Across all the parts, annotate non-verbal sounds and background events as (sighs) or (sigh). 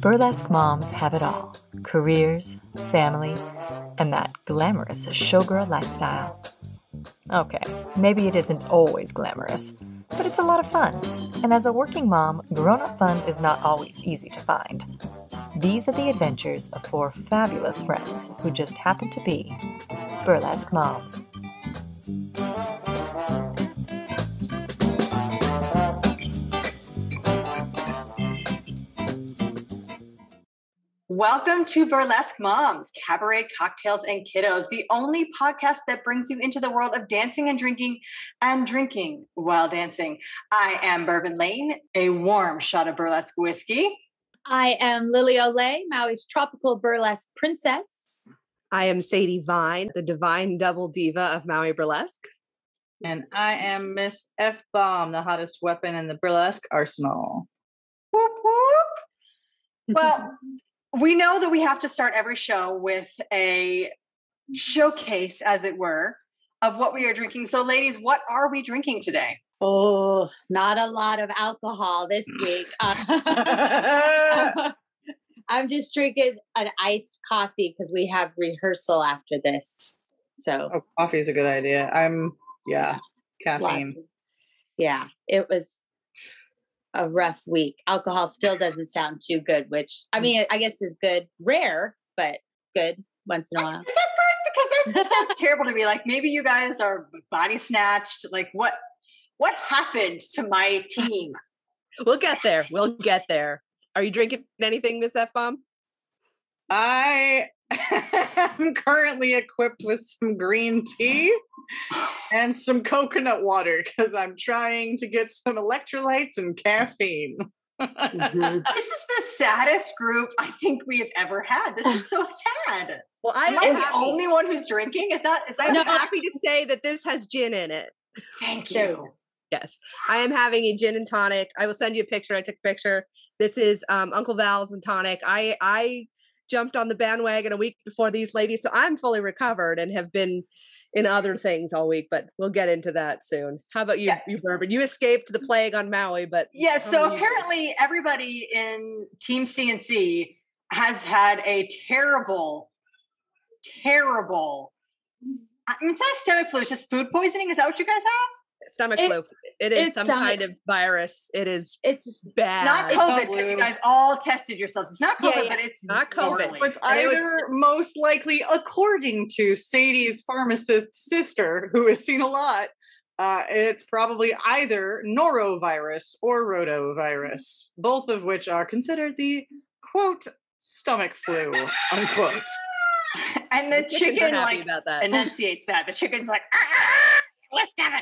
Burlesque moms have it all careers, family, and that glamorous showgirl lifestyle. Okay, maybe it isn't always glamorous, but it's a lot of fun. And as a working mom, grown up fun is not always easy to find. These are the adventures of four fabulous friends who just happen to be burlesque moms. Welcome to Burlesque Moms, Cabaret Cocktails and Kiddos, the only podcast that brings you into the world of dancing and drinking and drinking while dancing. I am Bourbon Layne, a warm shot of burlesque whiskey. I am Lily Olay, Maui's tropical burlesque princess. I am Sadie Vine, the divine double diva of Maui Burlesque. And I am Miss F Bomb, the hottest weapon in the burlesque arsenal. Whoop, whoop. Well, (laughs) we know that we have to start every show with a showcase, as it were, of what we are drinking. So, ladies, what are we drinking today? Oh, not a lot of alcohol this week. (laughs) Uh, (laughs) I'm just drinking an iced coffee because we have rehearsal after this. So, oh, coffee is a good idea. I'm, yeah, caffeine. Of, yeah, it was a rough week. Alcohol still doesn't sound too good, which I mean, I guess is good, rare, but good once in a while. That? Because (laughs) that sounds terrible to me. Like maybe you guys are body snatched. Like what? What happened to my team? we'll get there. We'll get there. Are you drinking anything, Miss F Bomb? I (laughs) am currently equipped with some green tea and some coconut water because I'm trying to get some electrolytes and caffeine. mm-hmm. (laughs) This is the saddest group I think we have ever had. This is so sad. Well, I am the only one who's drinking. Is that is that? No, I'm happy to say that this has gin in it. Thank you. Yes, I am having a gin and tonic. I will send you a picture. I took a picture. This is um, Uncle Val's and tonic. I I jumped on the bandwagon a week before these ladies, so I'm fully recovered and have been in other things all week, but we'll get into that soon. How about you, yeah. you Bourbon? You escaped the plague on Maui, but yeah. So apparently, everybody in Team CNC has had a terrible, terrible. I mean, it's not stomach flu; it's just food poisoning. Is that what you guys have? stomach it, flu. It is some stomach. kind of virus. It is it's bad. Not COVID because you guys all tested yourselves. It's not COVID, yeah, yeah. but it's not COVID. It's either was, most likely, according to Sadie's pharmacist sister, who has seen a lot. Uh, it's probably either norovirus or rotavirus, both of which are considered the quote stomach flu unquote. (laughs) and the chicken like that. enunciates that. The chicken's like. Ah!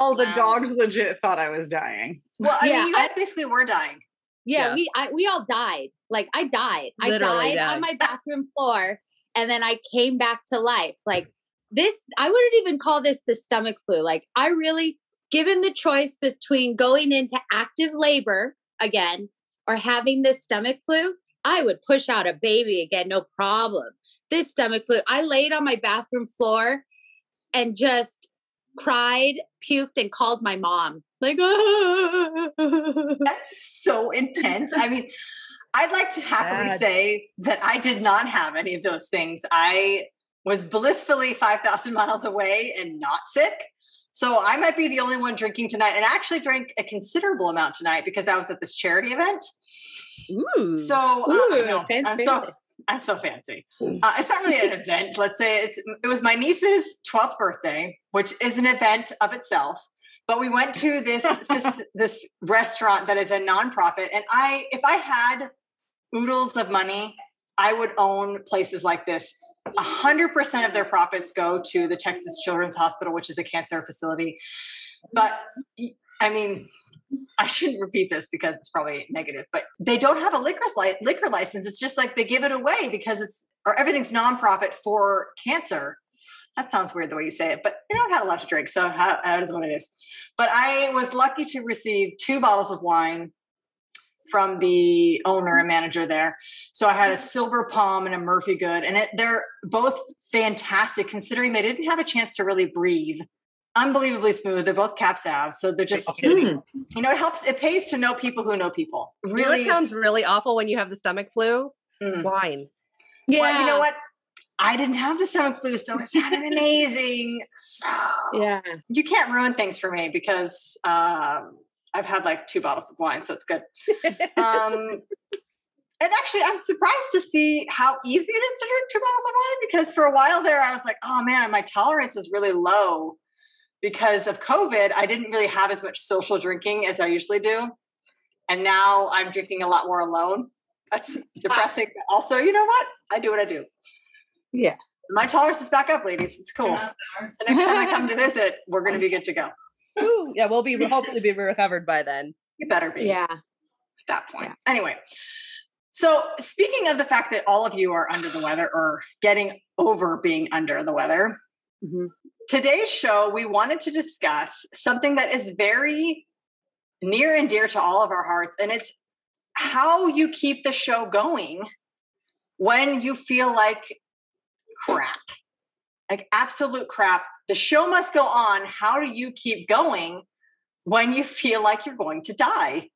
Oh, the dogs legit thought I was dying. Well, I yeah, mean, you guys I, basically were dying. Yeah, yeah, we I, we all died. Like I died. Literally I died, died on my bathroom floor, and then I came back to life. Like this, I wouldn't even call this the stomach flu. Like I really, given the choice between going into active labor again or having this stomach flu, I would push out a baby again, no problem. This stomach flu, I laid on my bathroom floor and just cried, puked, and called my mom. Like, (laughs) that's so intense. I mean, I'd like to happily Bad. say that I did not have any of those things. I was blissfully 5,000 miles away and not sick. So I might be the only one drinking tonight and I actually drank a considerable amount tonight because I was at this charity event. Ooh. So, uh, Ooh, I'm so I'm so fancy. Uh, it's not really an event. Let's say it's it was my niece's 12th birthday, which is an event of itself. But we went to this (laughs) this this restaurant that is a nonprofit, and I if I had oodles of money, I would own places like this. A hundred percent of their profits go to the Texas Children's Hospital, which is a cancer facility. But I mean, I shouldn't repeat this because it's probably negative, but they don't have a liquor, li- liquor license. It's just like they give it away because it's, or everything's nonprofit for cancer. That sounds weird the way you say it, but they don't have a lot to drink. So that is what it is. But I was lucky to receive two bottles of wine from the owner and manager there. So I had a Silver Palm and a Murphy-Goode, and it, they're both fantastic considering they didn't have a chance to really breathe. Unbelievably smooth. They're both cab savs, so they're just mm. you know it helps. It pays to know people who know people. Really, you know sounds really awful when you have the stomach flu. Mm. Wine. Yeah. Well, you know what? I didn't have the stomach flu, so it sounded (laughs) amazing. So yeah, you can't ruin things for me because um, I've had like two bottles of wine, so it's good. Um, and actually, I'm surprised to see how easy it is to drink two bottles of wine because for a while there, I was like, oh man, my tolerance is really low because of COVID. I didn't really have as much social drinking as I usually do. And now I'm drinking a lot more alone. That's (laughs) depressing. also, you know what? I do what I do. Yeah. My tolerance is back up, ladies. It's cool. The next time I come to (laughs) visit, we're going to be good to go. Ooh, yeah, we'll be (laughs) hopefully be recovered by then. You better be. Yeah. At that point. Yeah. Anyway, so speaking of the fact that all of you are under the weather or getting over being under the weather, mm-hmm. Today's show we wanted to discuss something that is very near and dear to all of our hearts, and it's how you keep the show going when you feel like crap, like absolute crap. The show must go on. How do you keep going when you feel like you're going to die?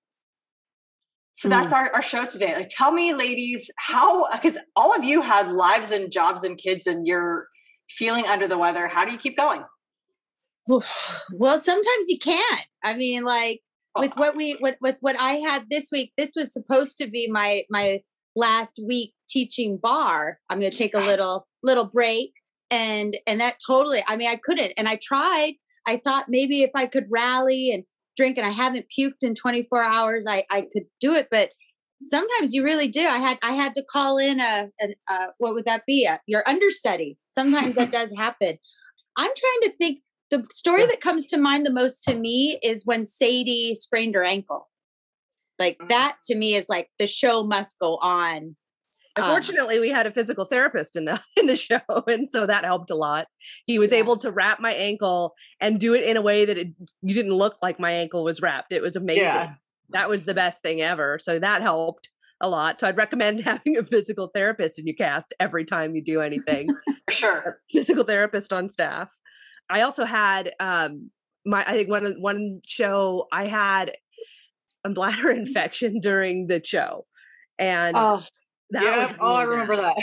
So that's hmm. our, our show today. Like, tell me, ladies, how, because all of you had lives and jobs and kids and you're feeling under the weather. How do you keep going? Well, sometimes you can't. I mean, like, oh, with what we with, with what I had this week, this was supposed to be my my last week teaching barre. I'm going to take a little little break and and that totally i mean i couldn't and i tried i thought maybe if i could rally and drink and i haven't puked in 24 hours i i could do it but sometimes you really do i had i had to call in a, a, a what would that be a, your understudy sometimes that (laughs) does happen i'm trying to think the story that comes to mind the most to me is when sadie sprained her ankle like mm. that to me is like the show must go on Unfortunately, um, we had a physical therapist in the (laughs) in the show, and so that helped a lot. He was yeah. able to wrap my ankle and do it in a way that it you didn't look like my ankle was wrapped. It was amazing. Yeah. That was the best thing ever. So that helped a lot. So I'd recommend (laughs) having a physical therapist in your cast every time you do anything. (laughs) sure. physical therapist on staff. I also had um my I think one one show I had a bladder (laughs) infection during the show. And oh. That yeah, oh, I remember that.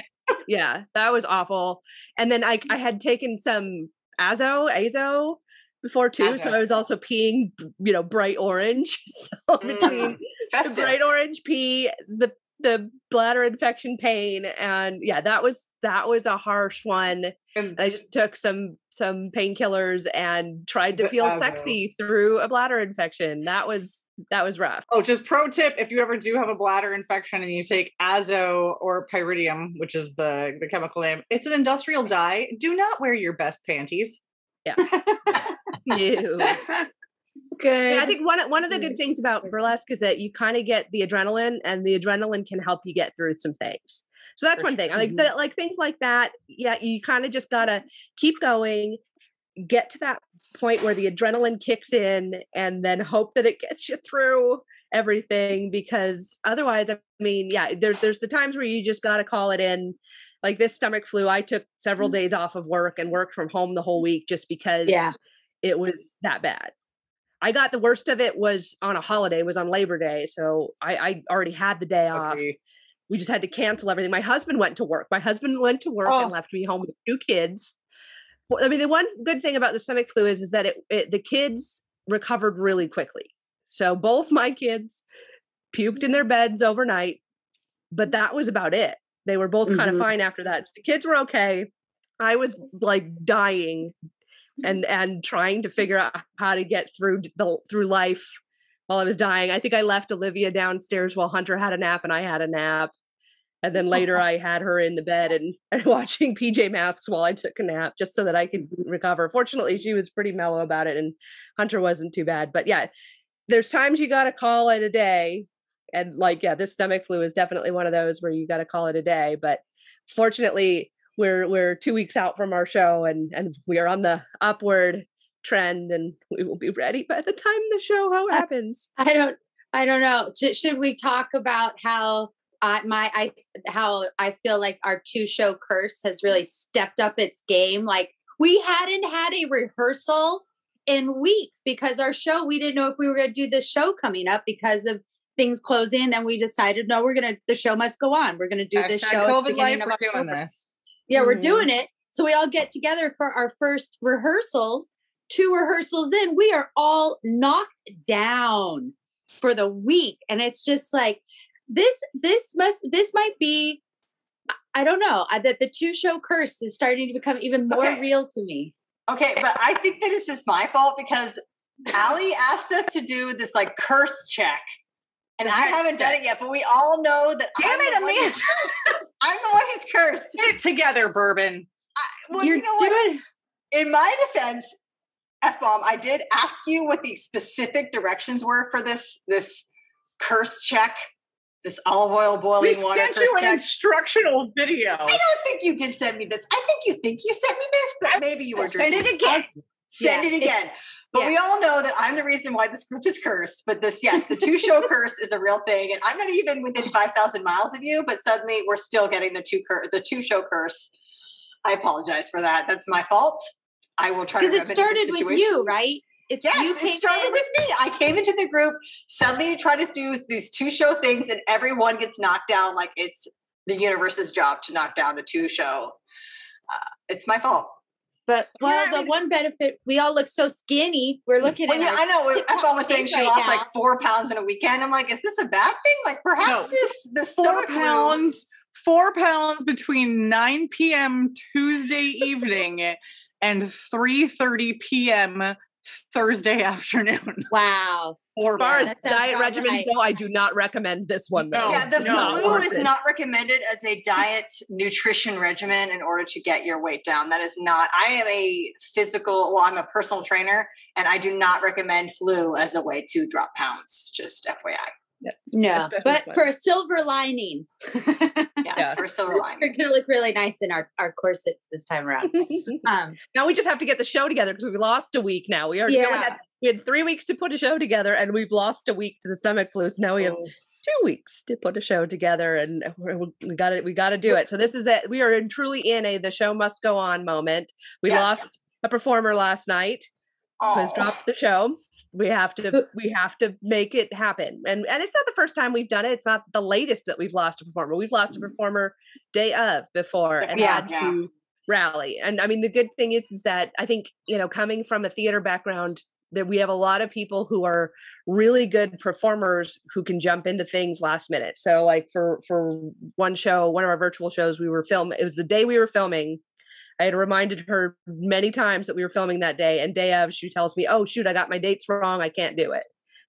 yeah, that was awful. And then I I had taken some Azo, Azo before too, Azo. so I was also peeing, you know, bright orange. (laughs) So between mm, the bright orange pee, the the bladder infection pain and yeah that was that was a harsh one. And i just took some some painkillers and tried to feel sexy through a bladder infection. That was that was rough. Oh just pro tip if you ever do have a bladder infection and you take azo or pyridium which is the the chemical name it's an industrial dye. Do not wear your best panties. Yeah (laughs) (laughs) Good. Yeah, I think one one of the good things about burlesque is that you kind of get the adrenaline, and the adrenaline can help you get through some things. So that's For one thing. I like the, like things like that. Yeah, you kind of just gotta keep going, get to that point where the adrenaline kicks in, and then hope that it gets you through everything. Because otherwise, I mean, yeah, there's there's the times where you just gotta call it in. Like this stomach flu, I took several mm-hmm. days off of work and worked from home the whole week just because yeah. It was that bad. I got the worst of it was on a holiday, was on Labor Day. So I, I already had the day off. Okay. We just had to cancel everything. My husband went to work. My husband went to work oh. and left me home with two kids. I mean, the one good thing about the stomach flu is, is that it, it the kids recovered really quickly. So both my kids puked in their beds overnight, but that was about it. They were both mm-hmm. kind of fine after that. So the kids were okay. I was like dying and mm-hmm. and trying to figure out how to get through the through life while I was dying. I think I left Olivia downstairs while Hunter had a nap and I had a nap. And then (laughs) later I had her in the bed and, (laughs) and watching PJ Masks while I took a nap just so that I could recover. Fortunately, she was pretty mellow about it and Hunter wasn't too bad. But yeah, there's times you got to call it a day. And like, yeah, this stomach flu is definitely one of those where you got to call it a day. But fortunately, we're we're two weeks out from our show and and we are on the upward trend and we will be ready by the time the show happens I, I don't I don't know. Should, should we talk about how uh, my I how I feel like our two show curse has really stepped up its game. Like we hadn't had a rehearsal in weeks because our show we didn't know if we were going to do this show coming up because of things closing and then we decided no we're going to the show must go on we're going to do Hashtag this show covid life we're doing this yeah mm-hmm. we're doing it so we all get together for our first rehearsals two rehearsals in we are all knocked down for the week and it's just like this this must this might be I don't know that the two show curse is starting to become even more okay. real to me. Okay, but I think that this is my fault because Allie asked us to do this like curse check. And I haven't done it yet, but we all know that Damn I'm, it, the one I'm the one who's cursed. Get it together, Bourbon. I, well, You're you know doing... what? In my defense, F bomb, I did ask you what the specific directions were for this this curse check this olive oil boiling we water. sent you an instructional video. I don't think you did send me this. I think you think you sent me this, but maybe you were send it again. Send yeah, it again. But yeah. we all know that I'm the reason why this group is cursed. But this, yes, the two show (laughs) curse is a real thing, and I'm not even within five thousand miles of you. But suddenly, we're still getting the two cur- the two show curse. I apologize for that. That's my fault. I will try to because it started with you, right? It's yes, it started in. with me. I came into the group. Suddenly, you try to do these two show things, and everyone gets knocked down like it's the universe's job to knock down the two show. Uh, it's my fault. But well, yeah, the I mean, one benefit we all look so skinny. We're looking well, at. Yeah, I know. Everyone was saying she right lost now. like four pounds in a weekend. I'm like, is this a bad thing? Like, perhaps no. this this four pounds. Four pounds between 9 p.m. Tuesday evening and 3:30 p.m. Thursday (laughs) afternoon. Wow. As far as diet regimens right. go, I do not recommend this one. No, yeah, the no, flu is not recommended as a diet nutrition regimen in order to get your weight down. That is not. I am a physical. Well, I'm a personal trainer, and I do not recommend flu as a way to drop pounds. Just FYI. No, but for a silver lining. (laughs) yes, yeah. for a silver lining. We're going to look really nice in our, our corsets this time around. (laughs) Um, now we just have to get the show together because we lost a week now. We already yeah. had, we had three weeks to put a show together and we've lost a week to the stomach flu. So now we have oh. two weeks to put a show together and we got to, we got to do it. So this is it. We are in, truly in a, the show must go on moment. We yes. lost a performer last night. Oh. Has dropped the show we have to we have to make it happen and and it's not the first time we've done it it's not the latest that we've lost a performer we've lost a mm-hmm. performer day of before and yeah, had yeah. to rally and i mean the good thing is is that i think you know coming from a theater background that we have a lot of people who are really good performers who can jump into things last minute so like for for one show one of our virtual shows we were filming it was the day we were filming I had reminded her many times that we were filming that day, and day of, she tells me, "Oh shoot, I got my dates wrong. I can't do it."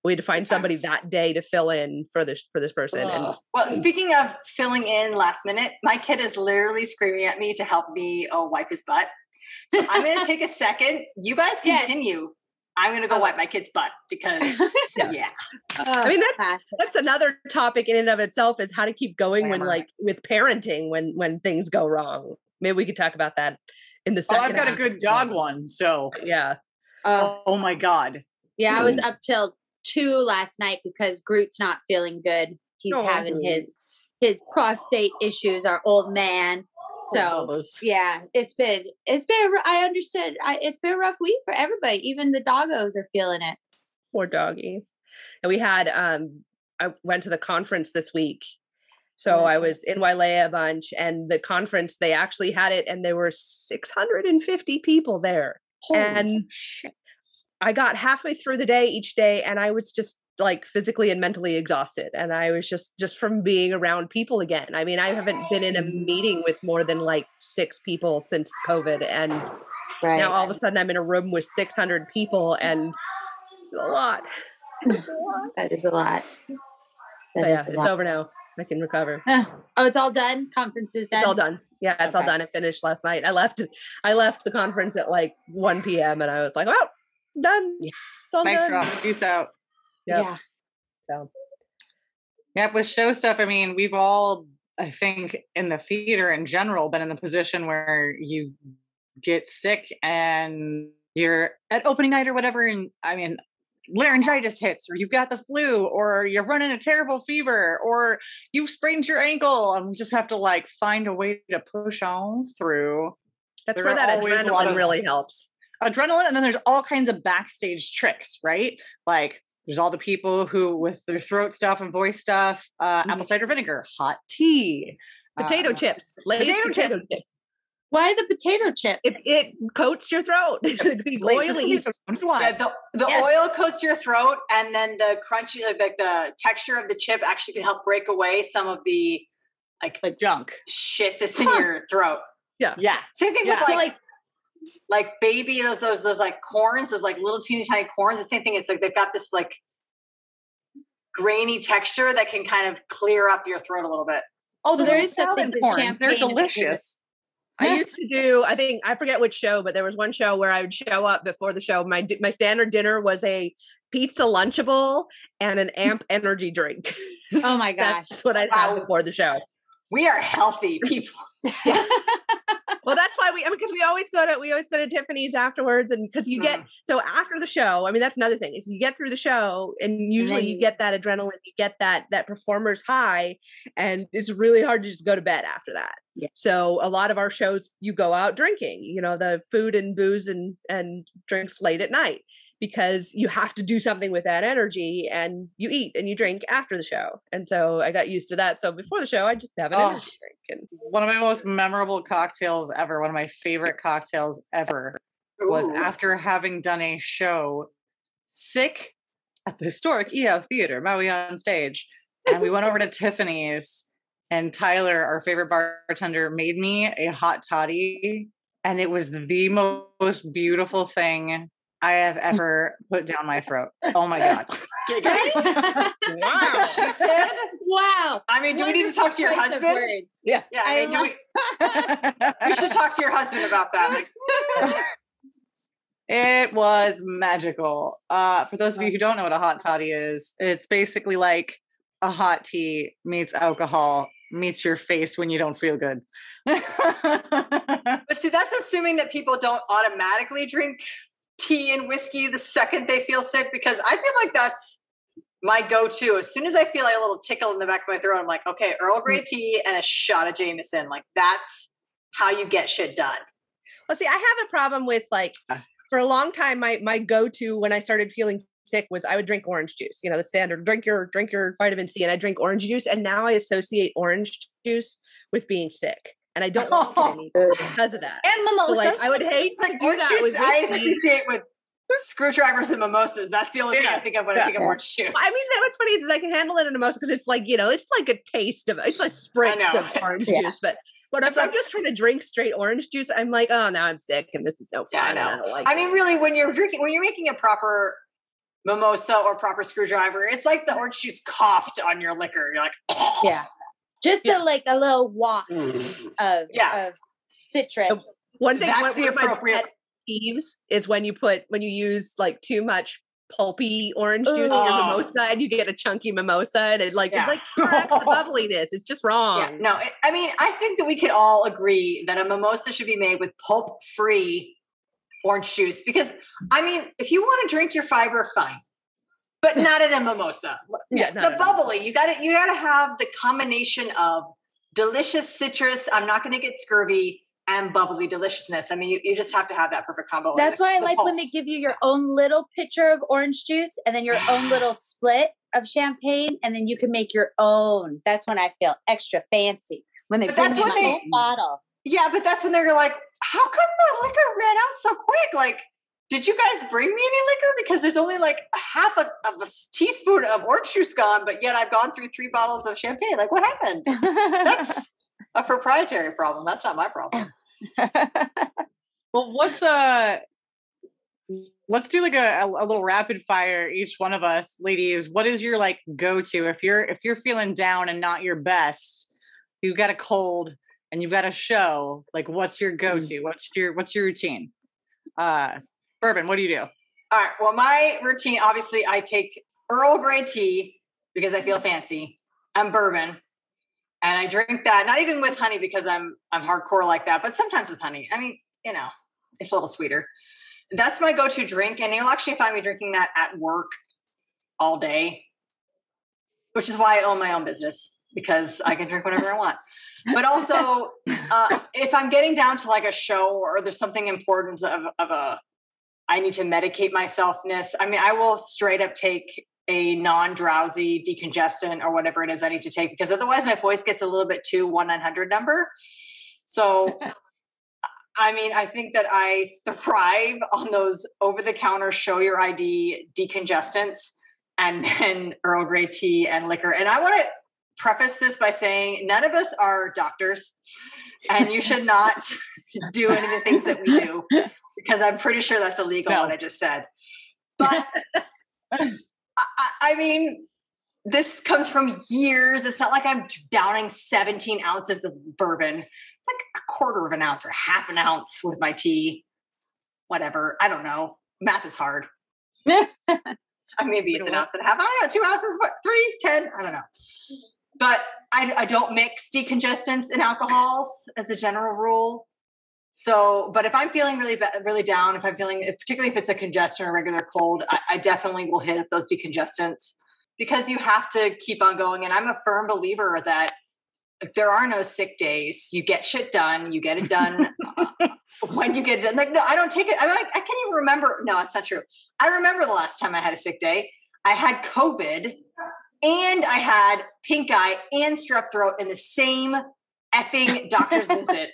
We had to find somebody that day to fill in for this for this person. And well, speaking of filling in last minute, my kid is literally screaming at me to help me oh wipe his butt. So I'm going to take a second. You guys continue. Yes. I'm going to go oh. wipe my kid's butt because (laughs) yeah. yeah. Uh, I mean that, that's another topic in and of itself is how to keep going when like with parenting when when things go wrong maybe we could talk about that in the second. Oh, I've got a good dog one. So yeah. Oh, oh my god. Yeah, I was up till two last night because Groot's not feeling good. He's oh, having his his prostate issues. Our old man. So yeah, it's been it's been I understood. I, it's been a rough week for everybody. Even the doggos are feeling it. Poor doggy. And we had um I went to the conference this week so I was in Wailea a bunch, and the conference they actually had it, and there were 650 people there. Holy and shit. I got halfway through the day each day, and I was just like physically and mentally exhausted and i was just just from being around people again i mean i haven't been in a meeting with more than like six people since covid and right. now all of a sudden i'm in a room with 600 people and a lot, that is a lot that so, yeah it's lot. over now I can recover. (sighs) oh, it's all done. Conference is done. It's all done. Yeah, it's okay. all done. It finished last night. I left. I left the conference at like 1 p.m. and I was like, "Well, done. Yeah. It's all Mic done. drop. Peace out." Yep. Yeah. So. Yeah, with show stuff, I mean, we've all, I think, in the theater in general, been in the position where you get sick and you're at opening night or whatever, and I mean, laryngitis hits or you've got the flu or you're running a terrible fever or you've sprained your ankle and we just have to like find a way to push on through. That's there where that adrenaline of, really helps. adrenaline and then there's all kinds of backstage tricks right? Like there's all the people who with their throat stuff and voice stuff uh, mm-hmm. apple cider vinegar hot tea potato uh, chips potato, potato chips why the potato chips? It, it coats your throat. (laughs) oily. Yeah, the the yes. oil coats your throat, and then the crunchy, like, like, the texture of the chip, actually can help break away some of the like, like junk shit that's in your throat. Yeah, yeah. Same thing yeah. with like, like like baby those those those like corns, those like little teeny tiny corns. The same thing. It's like they've got this like grainy texture that can kind of clear up your throat a little bit. Oh, there is salad corns. They're delicious. I used to do. I think I forget which show, but there was one show where I would show up before the show. My my standard dinner was a pizza lunchable and an (laughs) amp energy drink. Oh my (laughs) gosh, that's what I wow. have before the show. We are healthy (laughs) people. yes. (laughs) well, that's why we. I mean, because we always go to we always go to Tiffany's afterwards, and because you get mm. so after the show. I mean, that's another thing is you get through the show, and usually and you get that adrenaline, you get that that performer's high, and it's really hard to just go to bed after that. Yeah. So a lot of our shows, you go out drinking. You know, the food and booze and and drinks late at night because you have to do something with that energy and you eat and you drink after the show. And so I got used to that. So before the show, I just have an oh, energy drink. And one of my most memorable cocktails ever, one of my favorite cocktails ever Ooh. was after having done a show sick at the historic Iao Theater, Maui on stage. And we went over to Tiffany's and Tyler, our favorite bartender, made me a hot toddy. And it was the most beautiful thing I have ever put down my throat. Oh my god! wow, (laughs) she said. Wow. I mean, do what we need to talk to your husband? Yeah, yeah. I, I mean, do we? (laughs) we should talk to your husband about that. (laughs) it was magical. Uh, for those of you who don't know what a hot toddy is, it's basically like a hot tea meets alcohol meets your face when you don't feel good. but see, that's assuming that people don't automatically drink tea and whiskey the second they feel sick because I feel like that's my go-to. As soon as I feel like a little tickle in the back of my throat, I'm like, okay, Earl Grey mm. tea and a shot of Jameson. Like that's how you get shit done. Well, see, I have a problem with like ah. for a long time, my my go-to when I started feeling sick was I would drink orange juice. You know, the standard drink your drink your vitamin C, and I drink orange juice. And now I associate orange juice with being sick and I don't want it (laughs) anymore because of that. And mimosas. So like, I would hate to like, do that. Juice, I associate with screwdrivers and mimosas. That's the only yeah. thing I think of when yeah. I think of orange juice. I mean, what's funny is I can handle it in a mimosa because it's like you know, it's like a taste of it's like spritz of orange yeah. juice, but. But if I'm just trying to drink straight orange juice, I'm like, oh, now I'm sick and this is no fun. Yeah, I, know. I, like I mean, really, when you're drinking, when you're making a proper mimosa or proper screwdriver, it's like the orange juice coughed on your liquor. You're like, yeah, just yeah. a like a little waft mm. of, yeah. of citrus. One thing that's one, the appropriate peeves is when you put when you use like too much pulpy orange juice Ooh. in your mimosa and you get a chunky mimosa and it like yeah. it's like the bubbliness. It's just (laughs) wrong. Yeah, no, it, I mean I think that we could all agree that a mimosa should be made with pulp free orange juice because I mean if you want to drink your fiber, fine but not in a mimosa. Yeah, the bubbly. You got to you got to have the combination of delicious citrus. I'm not going to get scurvy and bubbly deliciousness. I mean, you, you just have to have that perfect combo. That's why I like pulse. when they give you your own little pitcher of orange juice and then your own (sighs) little split of champagne, and then you can make your own. That's when I feel extra fancy when they but bring me my they, bottle. Yeah, but that's when they're like, "How come the liquor ran out so quick?" Like did you guys bring me any liquor? Because there's only like a half a, of a teaspoon of orange juice gone, but yet I've gone through three bottles of champagne. Like, what happened? That's a proprietary problem. That's not my problem. (laughs) well, what's uh let's do like a, a little rapid fire each one of us ladies what is your like go to if you're if you're feeling down and not your best you've got a cold and you've got a show like what's your go to what's your what's your routine uh Bourbon, what do you do? All right. Well, my routine, obviously, I take Earl Grey tea because I feel fancy and bourbon. And I drink that, not even with honey because I'm I'm hardcore like that, but sometimes with honey. I mean, you know, it's a little sweeter. That's my go-to drink, and you'll actually find me drinking that at work all day, which is why I own my own business because I can drink whatever I want. But also, (laughs) uh, if I'm getting down to like a show or there's something important of, of a, I need to medicate myselfness. I mean, I will straight up take a non-drowsy decongestant or whatever it is I need to take because otherwise my voice gets a little bit too one nine hundred number. So (laughs) I mean, I think that I thrive on those over-the-counter show your ID decongestants and then (laughs) Earl Grey tea and liquor. And I want to preface this by saying none of us are doctors, and you should not (laughs) do any of the things that we do because I'm pretty sure that's illegal no. what I just said. But (laughs) I, I mean, this comes from years. It's not like I'm downing 17 ounces of bourbon. It's like a quarter of an ounce or half an ounce with my tea. Whatever. I don't know. Math is hard. (laughs) maybe it's an ounce and a half. I don't know. Two ounces, what? Three, ten? I don't know. But I, I don't mix decongestants and alcohols as a general rule. So, but if I'm feeling really, really down, if I'm feeling, particularly if it's a congestion or regular cold, I, I definitely will hit up those decongestants because you have to keep on going. And I'm a firm believer that if there are no sick days, you get shit done. You get it done (laughs) uh, when you get it done. Like, no, I don't take it. I, mean, I can't even remember. No, it's not true. I remember the last time I had a sick day. I had COVID and I had pink eye and strep throat in the same effing doctor's (laughs) visit.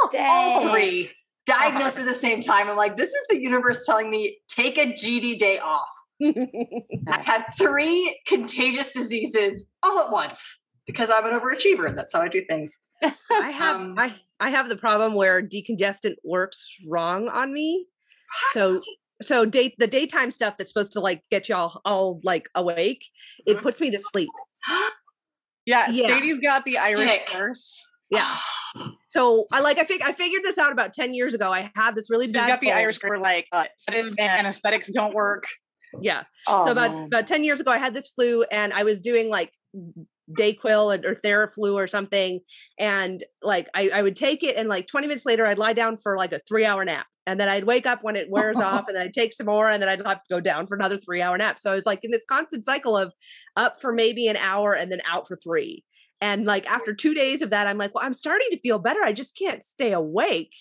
(laughs) All three diagnosed (laughs) at the same time. I'm like, this is the universe telling me take a GD day off. I (laughs) had three contagious diseases all at once because I'm an overachiever and that's how I do things. I have um, I, I have the problem where decongestant works wrong on me. So so day the daytime stuff that's supposed to like get y'all all like awake, it mm-hmm. puts me to sleep. (gasps) yeah, yeah, Sadie's got the Irish Dick. curse. Yeah. (gasps) (gasps) So I like I fig- I figured this out about 10 years ago. I had this really bad. She's got the Irish curse like uh, and anesthetics don't work. Yeah. Oh, so about man. about 10 years ago I had this flu and I was doing like Dayquil or Theraflu or something. And like I, I would take it and like 20 minutes later I'd lie down for like a three hour nap. And then I'd wake up when it wears off and then I'd take some more and then I'd have to go down for another three hour nap. So I was like in this constant cycle of up for maybe an hour and then out for three. And like after two days of that, I'm like, well, I'm starting to feel better. I just can't stay awake.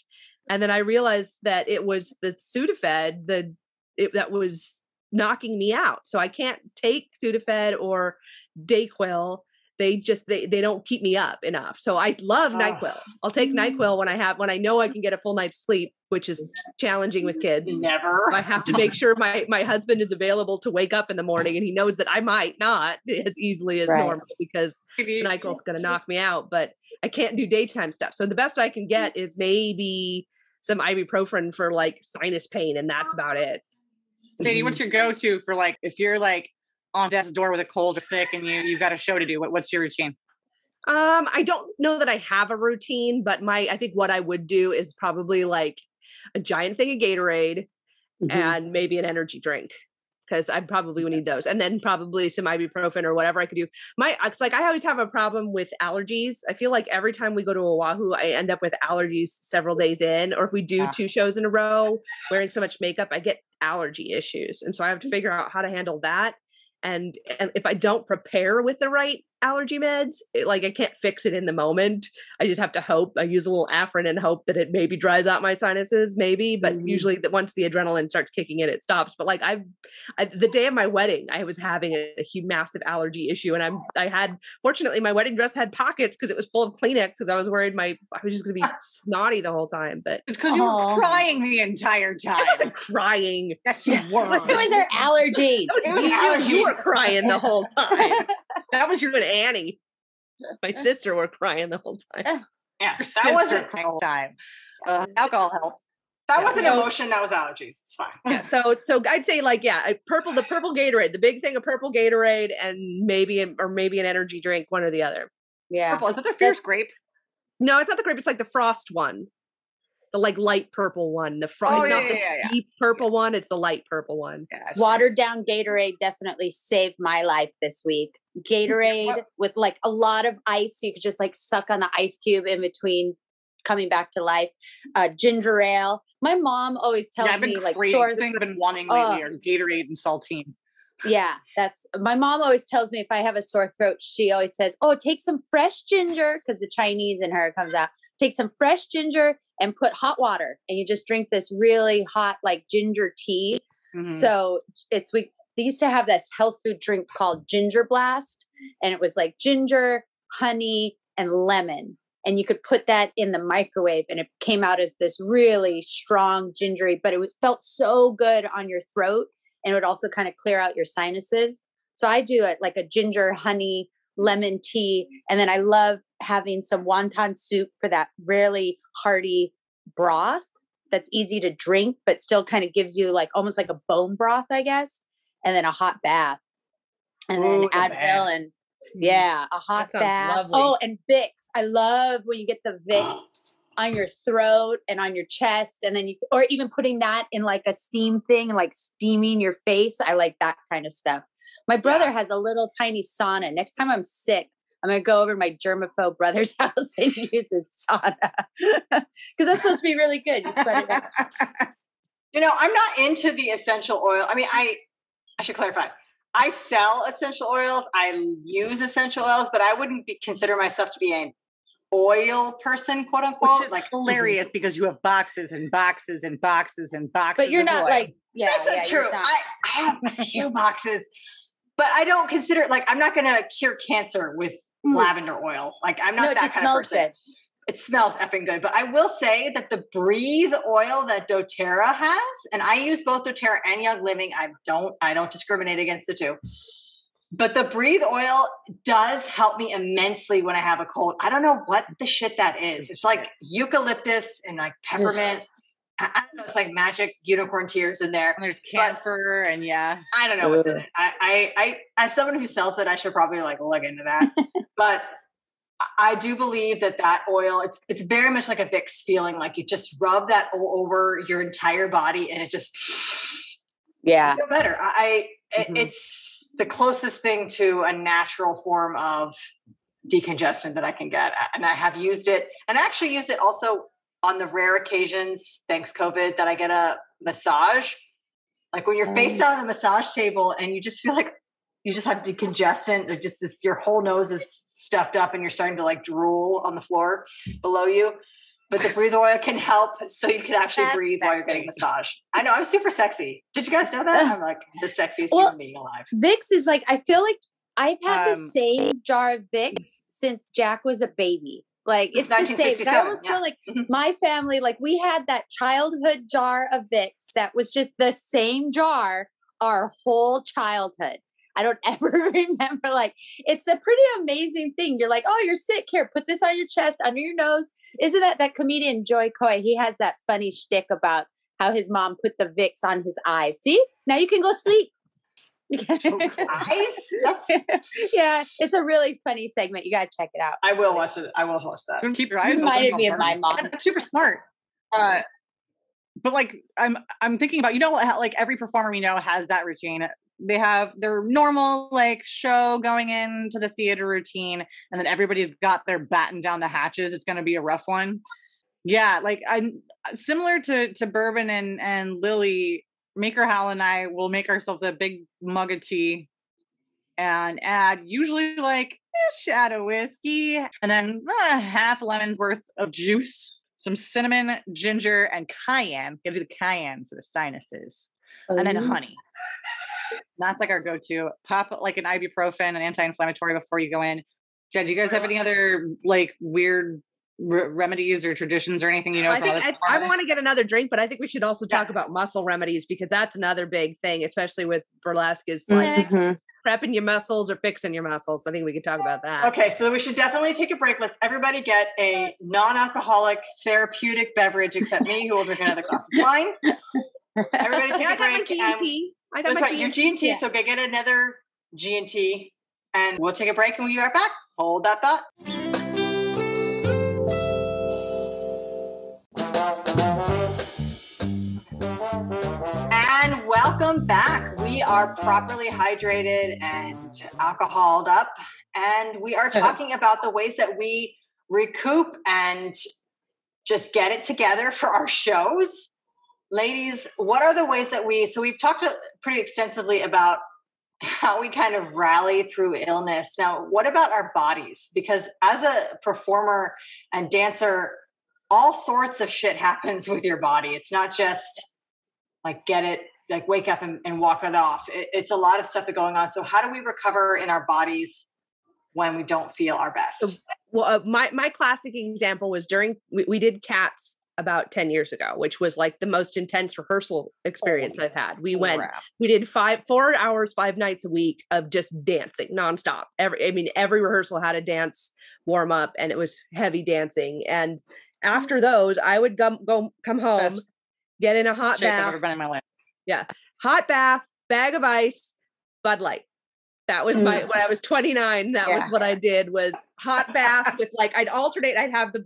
And then I realized that it was the Sudafed, the it, that was knocking me out. So I can't take Sudafed or Dayquil they just they they don't keep me up enough. So I love oh. Nyquil. I'll take. Nyquil when I have when I know I can get a full night's sleep, which is challenging with kids. Never. I have to make sure my my husband is available to wake up in the morning, and he knows that I might not as easily as right. normal because Nyquil's going to knock me out. But I can't do daytime stuff. So the best I can get is maybe some ibuprofen for like sinus pain, and that's about it. Sadie, what's mm-hmm. your go-to for like if you're like on death's door with a cold or sick and you you've got a show to do what, what's your routine um i don't know that i have a routine but my i think what i would do is probably like a giant thing of gatorade mm-hmm. and maybe an energy drink because I probably would need those, and then probably some ibuprofen or whatever I could do. My it's like I always have a problem with allergies. I feel like every time we go to Oahu, I end up with allergies several days in, or if we do yeah. two shows in a row wearing so much makeup, I get allergy issues, and so I have to figure out how to handle that and, and if i don't prepare with the right allergy meds it, like i can't fix it in the moment. I just have to hope i use a little afrin and hope that it maybe dries out my sinuses maybe but mm-hmm. usually that once the adrenaline starts kicking in it stops but like i've I, the day of my wedding i was having a, a huge massive allergy issue and i'm i had fortunately my wedding dress had pockets because it was full of kleenex because i was worried my i was just going to be (laughs) snotty the whole time but it's because you were crying the entire time i wasn't crying. Yes you were. (laughs) it was her (laughs) allergies. It was, allergies. you were crying the whole time that was you and Annie, my (laughs) sister, were crying the whole time. Yeah, that wasn't the whole time. Uh, alcohol helped. That yeah, wasn't so, emotion. That was allergies. It's fine. Yeah. (laughs) So, so I'd say like, yeah, purple, the purple Gatorade, the big thing of purple Gatorade, and maybe, or maybe an energy drink, one or the other. Yeah. Purple. Is that the fierce That's, grape? No, it's not the grape. It's like the frost one the like light purple one. The fr- oh, yeah, not yeah, the yeah, deep purple one. It's the light purple one. Watered down Gatorade definitely saved my life this week. Gatorade with like a lot of ice, so you could just like suck on the ice cube in between coming back to life. Uh, ginger ale. My mom always tells yeah, me like sore. Thing I've been wanting lately uh, are Gatorade and saltine. Yeah, that's my mom always tells me if I have a sore throat, she always says, "Oh, take some fresh ginger," because the Chinese in her comes out. Take some fresh ginger and put hot water, and you just drink this really hot like ginger tea. Mm-hmm. So it's we they used to have this health food drink called Ginger Blast, and it was like ginger, honey, and lemon. And you could put that in the microwave, and it came out as this really strong gingery, but it was felt so good on your throat and it would also kind of clear out your sinuses. So I do it like a ginger honey lemon tea. And then I love having some wonton soup for that really hearty broth that's easy to drink, but still kind of gives you like almost like a bone broth, I guess. And then a hot bath. And then Ooh, Advil and mm. yeah, a hot bath. Lovely. Oh, and Vicks. I love when you get the Vicks (gasps) on your throat and on your chest and then you or even putting that in like a steam thing like steaming your face i like that kind of stuff my brother yeah. has a little tiny sauna next time i'm sick i'm going to go over to my germaphobe brother's (laughs) house and use his sauna (laughs) because that's supposed to be really good you sweat it out (laughs) you know i'm not into the essential oil i mean i i should clarify I sell essential oils. I use essential oils, but I wouldn't be, consider myself to be an oil person, quote unquote. Which is like hilarious because you have boxes and boxes and boxes and boxes. But you're not oil. like yeah, that's yeah, true. I, I have a few (laughs) boxes, but I don't consider like I'm not gonna cure cancer with mm. lavender oil. Like I'm not no, that kind of person. Good. It smells effing good. But I will say that the breathe oil that doTERRA has, and I use both doTERRA and Young Living. I don't I don't discriminate against the two but the breathe oil does help me immensely when I have a cold. I don't know what the shit that is. It's like eucalyptus and like peppermint. I, don't know. It's like magic unicorn tears in there. And there's camphor and yeah. I don't know what's in it. I, I, I, as someone who sells it, I should probably like look into that. (laughs) but I do believe that that oil, it's it's very much like a Vicks feeling. Like you just rub that all over your entire body, and it just yeah feel better. I mm-hmm. it's the closest thing to a natural form of decongestant that I can get. And I have used it and I actually use it also on the rare occasions, thanks COVID, that I get a massage. Like when you're face mm. down on the massage table and you just feel like you just have decongestant, or just this, your whole nose is stuffed up and you're starting to like drool on the floor below you but the breathe oil can help so you can actually That's breathe sexy. while you're getting massage. I know I'm super sexy. Did you guys know that? I'm like the sexiest well, human being alive. Vicks is like I feel like I've had um, the same jar of Vicks since Jack was a baby. Like it's, it's the same. I almost yeah. feel like mm-hmm. my family, like we had that childhood jar of Vicks that was just the same jar our whole childhood. I don't (laughs) ever remember. Like, it's a pretty amazing thing. You're like, oh, you're sick. Here, put this on your chest, under your nose. Isn't that that comedian Jo Koy? He has that funny shtick about how his mom put the Vicks on his eyes. See, now you can go sleep. (laughs) eyes? (laughs) yeah, it's a really funny segment. You gotta check it out. I will watch it. I will watch that. Don't keep your eyes. Reminded me of my mom. That's super smart. Uh, but like I'm I'm thinking about you know how like every performer we know has that routine they have their normal like show going into the theater routine and then everybody's got their batten down the hatches it's going to be a rough one. Yeah like i'm similar to to bourbon and and lily maker hal and i will make ourselves a big mug of tea and add usually like a shot of whiskey and then uh, half lemon's worth of juice some cinnamon ginger and cayenne. Give you the cayenne for the sinuses. And then honey that's like our go-to. Pop like an ibuprofen, an anti-inflammatory before you go in. Yeah, do you guys have any other like weird r- remedies or traditions or anything you know? I think I, I want to get another drink, but I think we should also talk yeah. about muscle remedies because that's another big thing, especially with burlesque. Is like mm-hmm. prepping your muscles or fixing your muscles. I think we could talk about that. Okay, so we should definitely take a break. Let's everybody get a non-alcoholic therapeutic beverage, except me, who will drink another glass of wine. Everybody (laughs) take a break. And I got That's my right. Your G and T. So go get another G and T, and we'll take a break and we'll be right back. Hold that thought. And welcome back. We are properly hydrated and alcoholed up, and we are (laughs) talking about the ways that we recoup and just get it together for our shows. Ladies, what are the ways that we, so we've talked pretty extensively about how we kind of rally through illness. Now, what about our bodies? Because as a performer and dancer, all sorts of shit (laughs) happens with your body. It's not just like get it, like wake up and, and walk it off. It, it's a lot of stuff that's going on. So, how do we recover in our bodies when we don't feel our best? Well, uh, my my classic example was during we, we did Cats about 10 years ago which was like the most intense rehearsal experience oh, i've had we went we did five four hours five nights a week of just dancing nonstop every i mean every rehearsal had a dance warm up and it was heavy dancing and after those i would go, go come home Best get in a hot bath I've ever been in my life yeah hot bath bag of ice bud light that was my mm. when I was 29. That yeah. was what I did was hot bath with like I'd alternate. I'd have the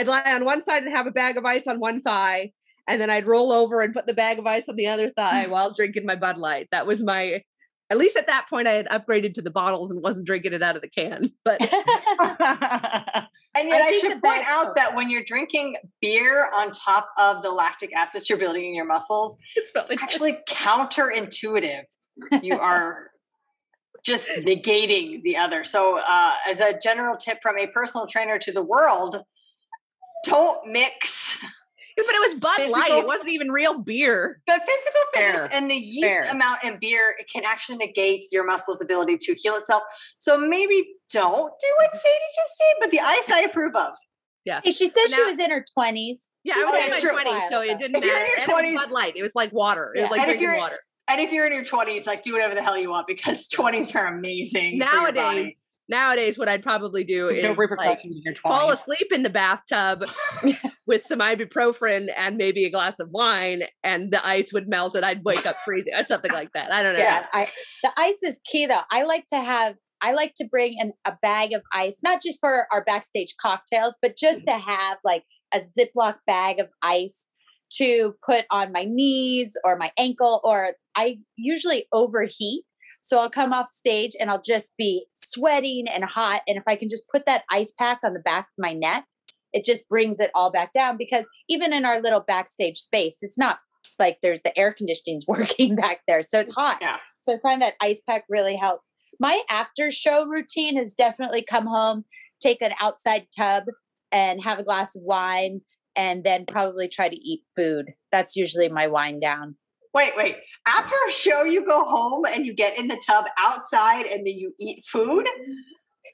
I'd lie on one side and have a bag of ice on one thigh, and then I'd roll over and put the bag of ice on the other thigh (laughs) while drinking my Bud Light. That was my at least at that point I had upgraded to the bottles and wasn't drinking it out of the can. (laughs) But (laughs) and yet I, I should point out that when you're drinking beer on top of the lactic acid you're building in your muscles, it's actually counterintuitive. You are just negating the other. So, uh, as a general tip from a personal trainer to the world, don't mix. but it was Bud physical, Light. It wasn't even real beer. But physical fitness Fair. and the yeast Fair. amount in beer can actually negate your muscles' ability to heal itself. So maybe don't do what Sadie just did. But the ice I approve of. Yeah. Hey, she said now, she was in her twenties. Yeah, I was in my twenties, so it didn't if matter. You're in your twenties, Bud Light. It was like water. It was like and drinking water. And if you're in your twenties, like do whatever the hell you want because (laughs) twenties are amazing. Nowadays, nowadays what I'd probably do is no like, fall asleep in the bathtub (laughs) (laughs) with some ibuprofen and maybe a glass of wine and the ice would melt and I'd wake up (laughs) freezing or something like that. I don't know. Yeah, I, the ice is key though. I like to have I like to bring an, a bag of ice, not just for our backstage cocktails, but just to have like a Ziploc bag of ice to put on my knees or my ankle, or I usually overheat so I'll come off stage and I'll just be sweating and hot. And if I can just put that ice pack on the back of my neck, it just brings it all back down because even in our little backstage space, it's not like there's the air conditioning's (laughs) working back there. So it's hot. Yeah. So I find that ice pack really helps. My after show routine has definitely come home, take an outside tub and have a glass of wine and then probably try to eat food. That's usually my wind down. Wait, wait. After a show, you go home and you get in the tub outside and then you eat food?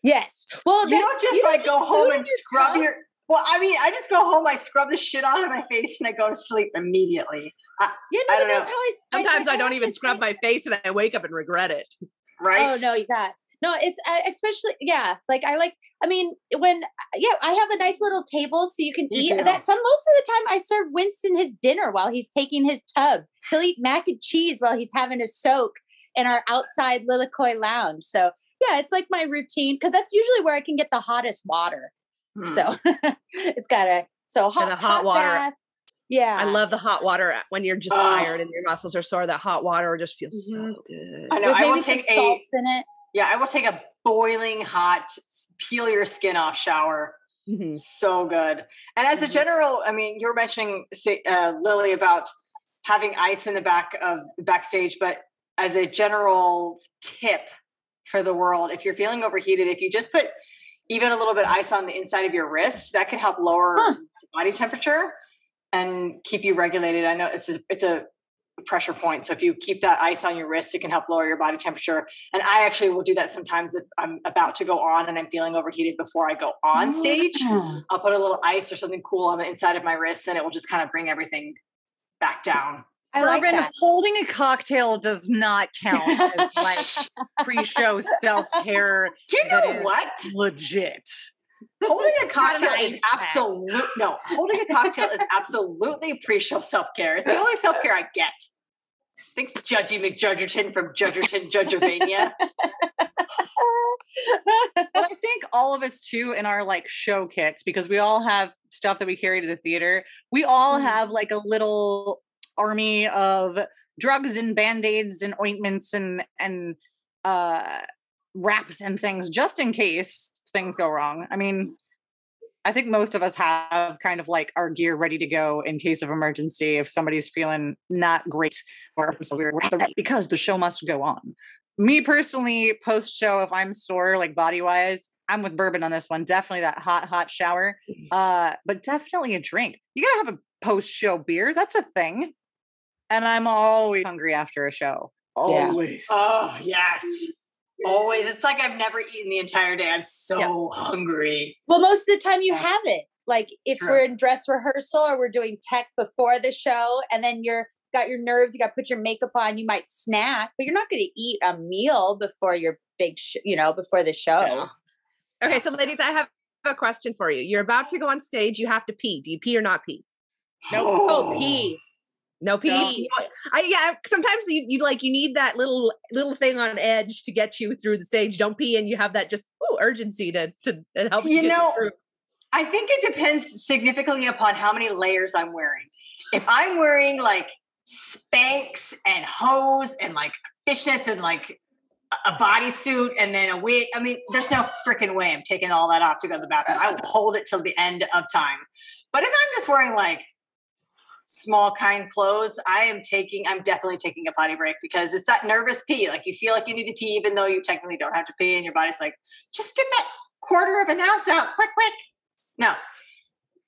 Yes. Well, you don't just like go home and scrub tub? your. Well, I mean, I just go home, I scrub the shit off of my face, and I go to sleep immediately. I, yeah, no, I don't know. I, Sometimes I, I don't even scrub my face, and I wake up and regret it. Right? Oh no, you got no it's uh, especially yeah like i like i mean when yeah i have a nice little table so you can you eat do. that some most of the time i serve winston his dinner while he's taking his tub he'll eat mac and cheese while he's having a soak in our outside Lilikoi lounge so yeah it's like my routine because that's usually where i can get the hottest water hmm. (laughs) so it's got a so hot, hot, hot water bath. Yeah. I love the hot water when you're just oh. tired and your muscles are sore. That hot water just feels mm-hmm. so good. I know. With I will take a in it. Yeah, I will take a boiling hot, peel your skin off shower. Mm-hmm. So good. And as a mm-hmm. general, I mean, you were mentioning uh, Lily about having ice in the back of backstage, but as a general tip for the world, if you're feeling overheated, if you just put even a little bit of ice on the inside of your wrist, that can help lower huh. body temperature and keep you regulated. I know it's a, it's a pressure point. So if you keep that ice on your wrist, it can help lower your body temperature. And I actually will do that sometimes if I'm about to go on and I'm feeling overheated before I go on stage. I'll put a little ice or something cool on the inside of my wrist and it will just kind of bring everything back down. I like that. holding a cocktail does not count as like (laughs) pre-show self-care. You know what? Legit. Holding a (laughs) cocktail is absolute no. Holding a cocktail is (laughs) absolutely pre-show self-care. It's the only self-care I get. Thanks, Judgy McJudgerton from Judgerton, Judgevania. (laughs) I think all of us too in our like show kits because we all have stuff that we carry to the theater. We all mm-hmm. have like a little army of drugs and band-aids and ointments and and uh wraps and things just in case things go wrong. I mean, I think most of us have kind of like our gear ready to go in case of emergency if somebody's feeling not great or so we're because the show must go on. Me personally, post show, if I'm sore like body wise, I'm with bourbon on this one. Definitely that hot, hot shower. Uh, but definitely a drink. You gotta have a post show beer. That's a thing. And I'm always hungry after a show. Always. Yeah. Oh yes. Always. It's like I've never eaten the entire day. I'm so yeah. hungry. Well, most of the time you have it. Like if True. we're in dress rehearsal or we're doing tech before the show, and then you're got your nerves, you got to put your makeup on, you might snack, but you're not going to eat a meal before your big, sh- you know, before the show. Yeah. Okay, so ladies, I have a question for you. You're about to go on stage. You have to pee. Do you pee or not pee? No. Nope. Oh, pee. (gasps) No pee. No. I yeah. Sometimes you, you like you need that little little thing on edge to get you through the stage. Don't pee, and you have that just ooh, urgency to to, to help you. You know, I think it depends significantly upon how many layers I'm wearing. If I'm wearing like Spanx and hose and like fishnets and like a bodysuit and then a wig. I mean, there's no freaking way I'm taking all that off to go to the bathroom. I will hold it till the end of time. But if I'm just wearing like small kind clothes, I am taking, I'm definitely taking a potty break because it's that nervous pee. Like you feel like you need to pee, even though you technically don't have to pee, and your body's like, just get that quarter of an ounce out, quick, quick. No.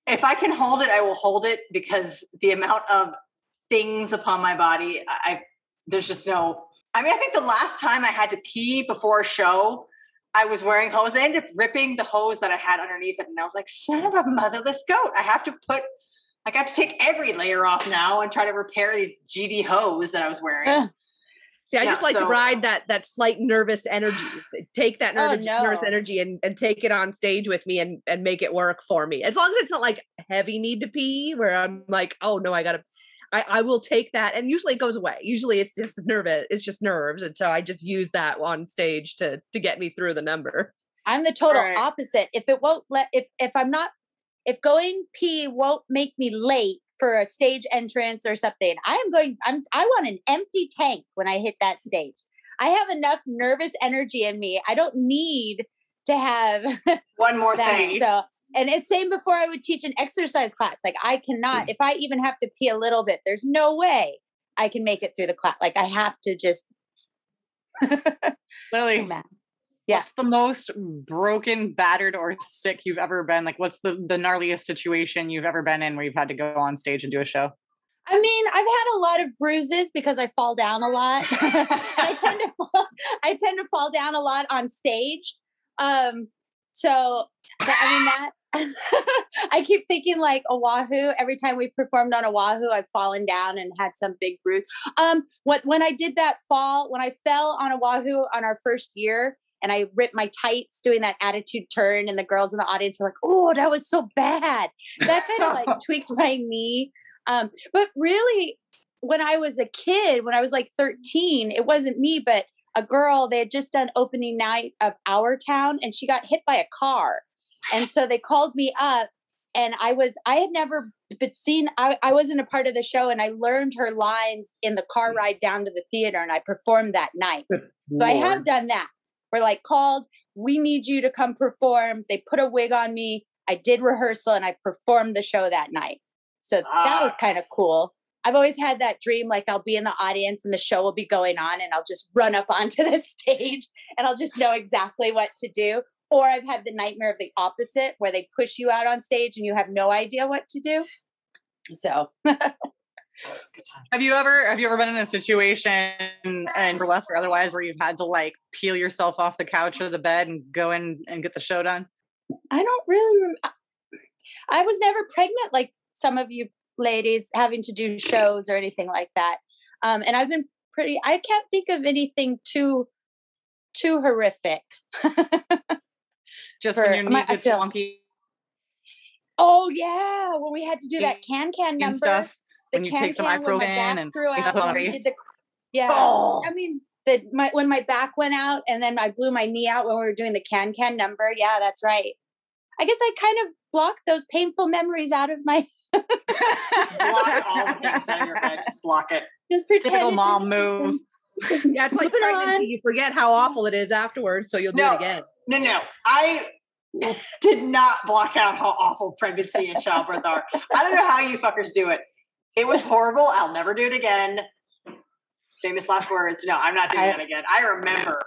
If I can hold it, I will hold it because the amount of things upon my body, I there's just no I mean, I think the last time I had to pee before a show, I was wearing hose. I ended up ripping the hose that I had underneath it. And I was like, son of a motherless goat. I have to put, I have to take every layer off now and try to repair these GD hose that I was wearing. Uh, see, I yeah, just like so, to ride that that slight nervous energy. Take that nervous, oh, no. nervous energy and, and take it on stage with me and, and make it work for me. As long as it's not like heavy need to pee, where I'm like, oh no, I gotta I, I will take that and usually it goes away. Usually it's just nervous, it's just nerves. And so I just use that on stage to to get me through the number. I'm the total right. opposite. If it won't let if if I'm not if going pee won't make me late for a stage entrance or something, I am going I'm I want an empty tank when I hit that stage. I have enough nervous energy in me. I don't need to have (laughs) one more that. thing. So and it's same before I would teach an exercise class. Like I cannot, mm. if I even have to pee a little bit, there's no way I can make it through the class. Like I have to just. (laughs) Lily, yeah. what's the most broken, battered, or (laughs) sick you've ever been? Like, what's the the gnarliest situation you've ever been in where you've had to go on stage and do a show? I mean, I've had a lot of bruises because I fall down a lot. (laughs) I tend to fall, (laughs) I tend to fall down a lot on stage. Um, so I mean that I keep thinking like Oahu. Every time we performed on Oahu, I've fallen down and had some big bruise. Um, what when I did that fall, when I fell on Oahu on our first year, and I ripped my tights doing that attitude turn, and the girls in the audience were like, "Oh, that was so bad." That kind of like (laughs) tweaked my knee. Um, but really, when I was a kid, when I was like 13, it wasn't me, but a girl. They had just done opening night of Our Town, and she got hit by a car and so they called me up and I was I had never but seen I, I wasn't a part of the show and I learned her lines in the car ride down to the theater and I performed that night. so I have done that. We're like called, we need you to come perform. They put a wig on me. I did rehearsal and I performed the show that night. So ah. that was kind of cool. I've always had that dream like I'll be in the audience and the show will be going on and I'll just run up (laughs) onto the stage and I'll just know exactly what to do. Or I've had the nightmare of the opposite where they push you out on stage and you have no idea what to do. So (laughs) have you ever have you ever been in a situation and burlesque or otherwise where you've had to like peel yourself off the couch or the bed and go in and get the show done? I don't really rem- I was never pregnant like some of you ladies having to do shows or anything like that. Um, and I've been pretty I can't think of anything too too horrific. just for, when your knees get wonky. Oh yeah, when we had to do that can can number, stuff. When you take some ibuprofen and threw out, on the, yeah, oh. I mean the my when my back went out and then I blew my knee out when we were doing the can can number. Yeah, that's right. I guess I kind of blocked those painful memories out of my. (laughs) just block all the things out of your head. Just block it. Just pretend. Typical mom move. yeah, it's like pregnancy. You forget how awful it is afterwards, so you'll do no, it again. No, no. I did not block out how awful pregnancy and childbirth are. I don't know how you fuckers do it. It was horrible. (laughs) I'll never do it again. Famous last words. No, I'm not doing I, that again. I remember.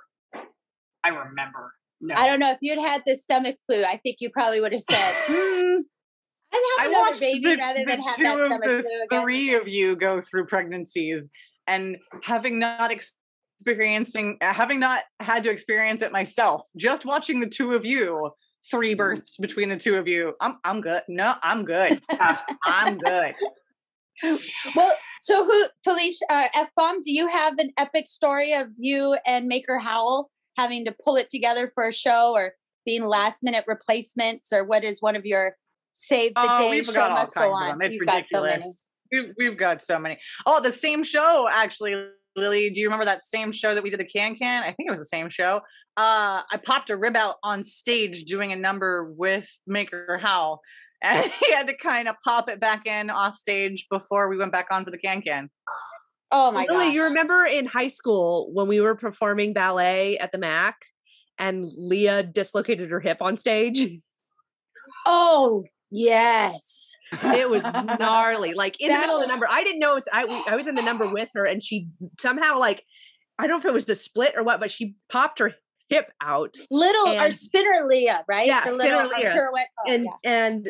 I remember. No. I don't know if you'd had the stomach flu. I think you probably would have said, (laughs) hmm, I'd have I another baby the, rather than have that stomach flu again. Three of you go through pregnancies, and having not experiencing, having not had to experience it myself, just watching the two of you, three births between the two of you, I'm I'm good. No, I'm good. (laughs) I'm good. (laughs) well, so who, Felicia, uh, F bomb? Do you have an epic story of you and Maker Howell having to pull it together for a show, or being last minute replacements, or what is one of your save the oh, day show must go on? It's You've ridiculous. Got so many. We've, we've got so many. Oh, the same show actually. Lily, do you remember that same show that we did the Can Can? I think it was the same show. Uh, I popped a rib out on stage doing a number with Maker Howell and (laughs) he had to kind of pop it back in off stage before we went back on for the can can. Oh my god! You remember in high school when we were performing ballet at the Mac and Leah dislocated her hip on stage? (laughs) Oh yes, it was gnarly. (laughs) Like in that the middle of the number, I didn't know it's I. I was in the number with her, and she somehow like I don't know if it was the split or what, but she popped her hip out. Little and, or spinner Leah, right? Yeah, the little Leah. Pirouette. Oh, and yeah. and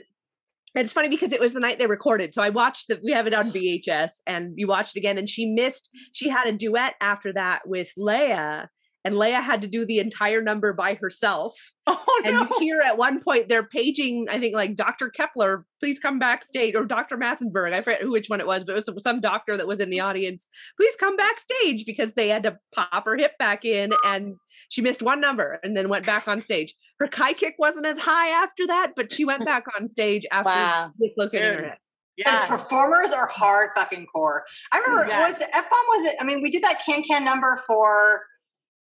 and it's funny because it was the night they recorded. So I watched the we have it on (sighs) VHS and you watched it again and she missed she had a duet after that with Leia and Leia had to do the entire number by herself. (laughs) Oh, and no. you hear at one point they're paging, I think like Dr. Kepler, please come backstage, or Dr. Massenberg. I forget which one it was, but it was some doctor that was in the audience. Please come backstage because they had to pop her hip back in, and she missed one number and then went back on stage. Her Kai kick wasn't as high after that, but she went back on stage after wow. dislocating her hip. Yeah. performers are hard fucking core. I remember yes. was F bomb was it? I mean, we did that can can number for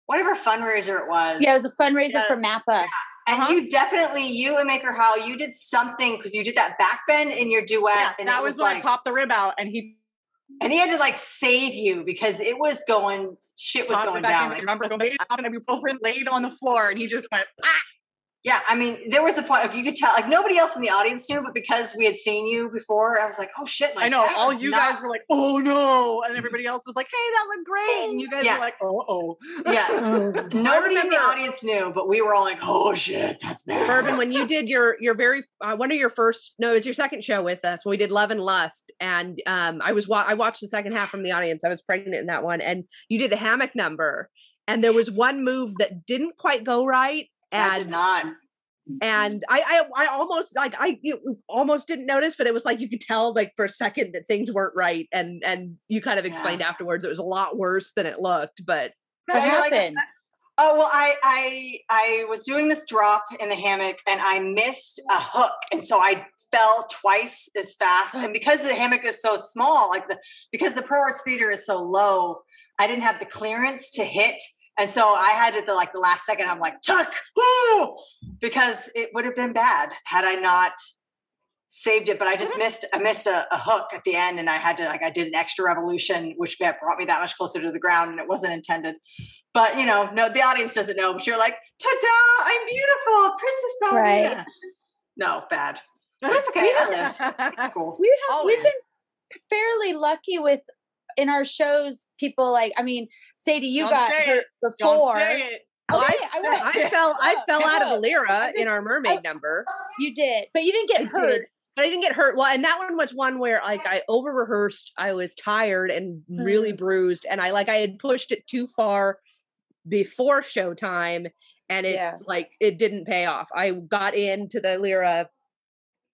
whatever fundraiser it was. Yeah, it was a fundraiser yeah. for MAPA. Yeah. And uh-huh. you definitely, you and Maker Howell, you did something because you did that back bend in your duet. Yeah, and that was, was like pop the rib out, and he and he had to like save you because it was going shit was going down. Like, remember, and we both laid on the floor, and he just went. Ah! Yeah, I mean, there was a point like, you could tell, like nobody else in the audience knew, but because we had seen you before, I was like, oh shit! Like, I know all you not... guys were like, oh no, and everybody else was like, hey, that looked great, and you guys yeah. were like, oh oh. Yeah, (laughs) (laughs) nobody in the audience knew, but we were all like, oh shit, that's bad. Bourbon, when you did your your very uh, one of your first, no, it was your second show with us when we did Love and Lust, and um, I was wa- I watched the second half from the audience. I was pregnant in that one, and you did a hammock number, and there was one move that didn't quite go right. And I did not mm-hmm. and I, I, I almost like I almost didn't notice, but it was like you could tell like for a second that things weren't right, and and you kind of explained yeah. afterwards it was a lot worse than it looked. But what happened? Like, oh well, I I I was doing this drop in the hammock and I missed a hook, and so I fell twice as fast. And (sighs) because the hammock is so small, like the because the Pro Arts Theater is so low, I didn't have the clearance to hit and so I had it the like the last second, I'm like, tuck, woo! because it would have been bad had I not saved it. But I just mm-hmm. missed I missed a, a, hook at the end and I had to like I did an extra revolution, which brought me that much closer to the ground and it wasn't intended. But you know, no, the audience doesn't know, but you're like, ta-da, I'm beautiful, Princess Ballerina. Right. No, bad. That's okay. I lived. It's cool. We have we've been fairly lucky with in our shows, people like, I mean, Sadie, you Don't got hurt it. before. Okay, I, I, I, fell I fell out of the lyra in our mermaid number. You did, but you didn't get I hurt. Did. But I didn't get hurt. Well, and that one was one where like I over rehearsed. I was tired and really mm. bruised, and I like I had pushed it too far before showtime, and it yeah. like it didn't pay off. I got into the lyra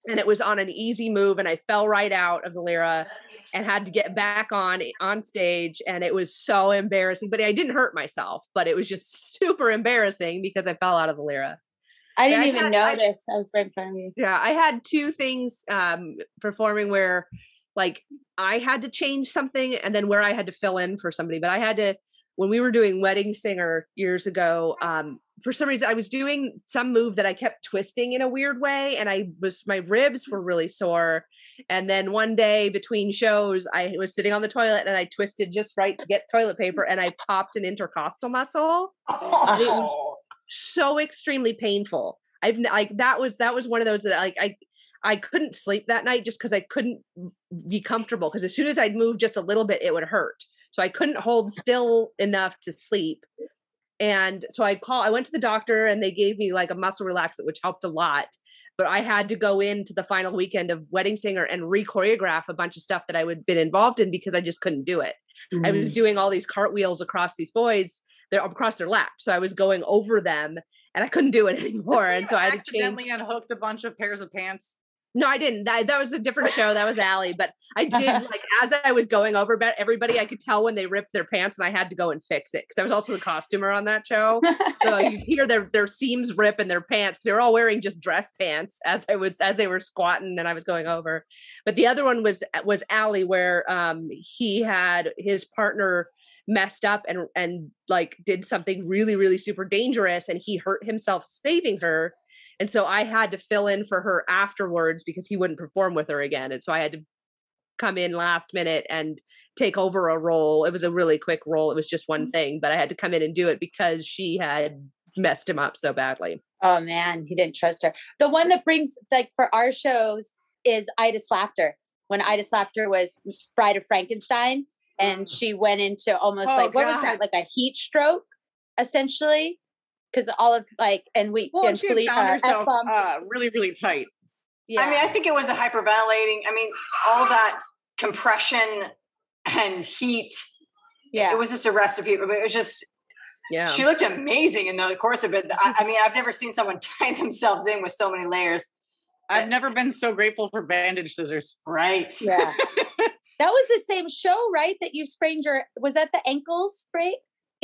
and it was on an easy move and i fell right out of the lyra and had to get back on on stage and it was so embarrassing but i didn't hurt myself but it was just (laughs) super embarrassing because i fell out of the lyra. I didn't I even had, notice. I, I was right in front of you yeah i had two things um performing where like i had to change something and then where i had to fill in for somebody but i had to when we were doing wedding singer years ago um for some reason I was doing some move that I kept twisting in a weird way and I was my ribs were really sore and then one day between shows I was sitting on the toilet and I twisted just right to get toilet paper and I popped an intercostal muscle. Oh. so extremely painful. I've like that was that was one of those that like I I couldn't sleep that night just because I couldn't be comfortable because as soon as I'd move just a little bit, it would hurt. So I couldn't hold still enough to sleep. And so I call I went to the doctor and they gave me like a muscle relaxant, which helped a lot. But I had to go into the final weekend of Wedding Singer and re-choreograph a bunch of stuff that I would been involved in because I just couldn't do it. Mm-hmm. I was mm. doing all these cartwheels across these boys, they're across their lap. So I was going over them and I couldn't do it (laughs) anymore. and so I accidentally unhooked a bunch of pairs of pants. No, I didn't. That, that was a different show. That was Allie. But I (laughs) did like as I was going over but everybody, I could tell when they ripped their pants, and I had to go and fix it because I was also the costumer on that show. (laughs) So you hear their their seams rip in their pants. They're all wearing just dress pants as I was as they were squatting and I was going over. But the other one was was Allie, where um he had his partner messed up and and like did something really really super dangerous and he hurt himself saving her and so I had to fill in for her afterwards because he wouldn't perform with her again. And so I had to come in last minute and take over a role. It was a really quick role. It was just one mm. thing, but I had to come in and do it because she had messed him up so badly. Oh man, he didn't trust her. The one that brings like for our shows is Ida Slapter. When Ida Slapter was Bride of Frankenstein and mm. she went into almost oh, like what God. was that? Like a heat stroke essentially because all of like and we well, and she Philippe, found uh, herself uh, really really tight. Yeah. I mean, I think it was a hyperventilating. I mean, all that compression and heat. Yeah, it was just a recipe. But it was just. Yeah, she looked amazing in the course of it. I, I mean, I've never seen someone (laughs) tie themselves in with so many layers. I've never been so grateful for bandage scissors. Right. Yeah. (laughs) that was the same show, right? That you sprained your was that the ankle sprain?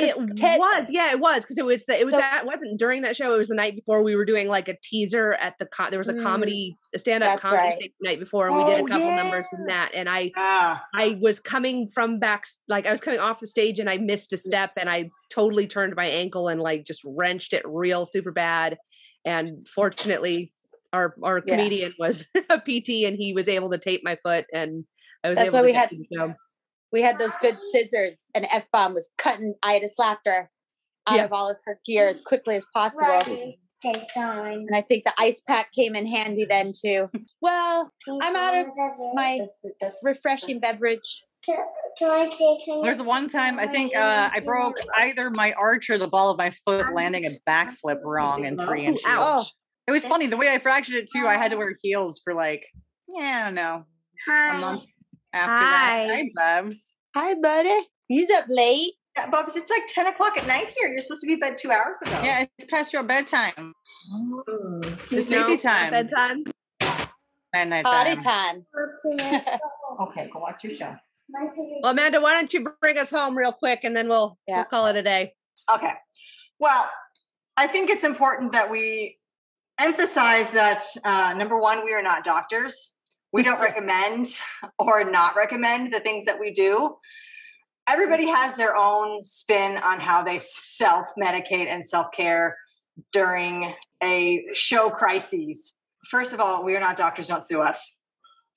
It Ted, was, yeah, it was because it was the, it was so, that wasn't during that show. It was the night before we were doing like a teaser at the con- there was a mm, comedy a stand up comedy right. night before, and oh, we did a oh, couple yeah. numbers in that. And I ah. I was coming from back like I was coming off the stage and I missed a step and I totally turned my ankle and like just wrenched it real super bad. And fortunately, our our yeah. comedian was (laughs) a PT and he was able to tape my foot and I was That's able why we had we had those good scissors, and F bomb was cutting Ida Slapter out yeah. of all of her gear as quickly as possible. okay And I think the ice pack came in handy then too. (laughs) Well, I'm out of my refreshing beverage. There's one time I think uh, I broke either my arch or the ball of my foot landing a backflip wrong in three inches. Oh. It was funny the way I fractured it too. I had to wear heels for like yeah, I don't know, a month after Hi. that. Hi, Bubs. Hi, buddy. He's up late. Yeah, Bubs, it's like 10 o'clock at night here. You're supposed to be bed two hours ago. Yeah, it's past your bedtime. Oh. The sleepy time. Bedtime. And night Party time. (laughs) (laughs) okay, go watch your show. Well, Amanda, why don't you bring us home real quick and then we'll, yeah. we'll call it a day. Okay. Well, I think it's important that we emphasize that uh, number one, we are not doctors. We don't (laughs) recommend or not recommend the things that we do. Mm-hmm. Everybody has their own spin on how they self medicate and self care during a show crises. First of all, we are not doctors, don't sue us.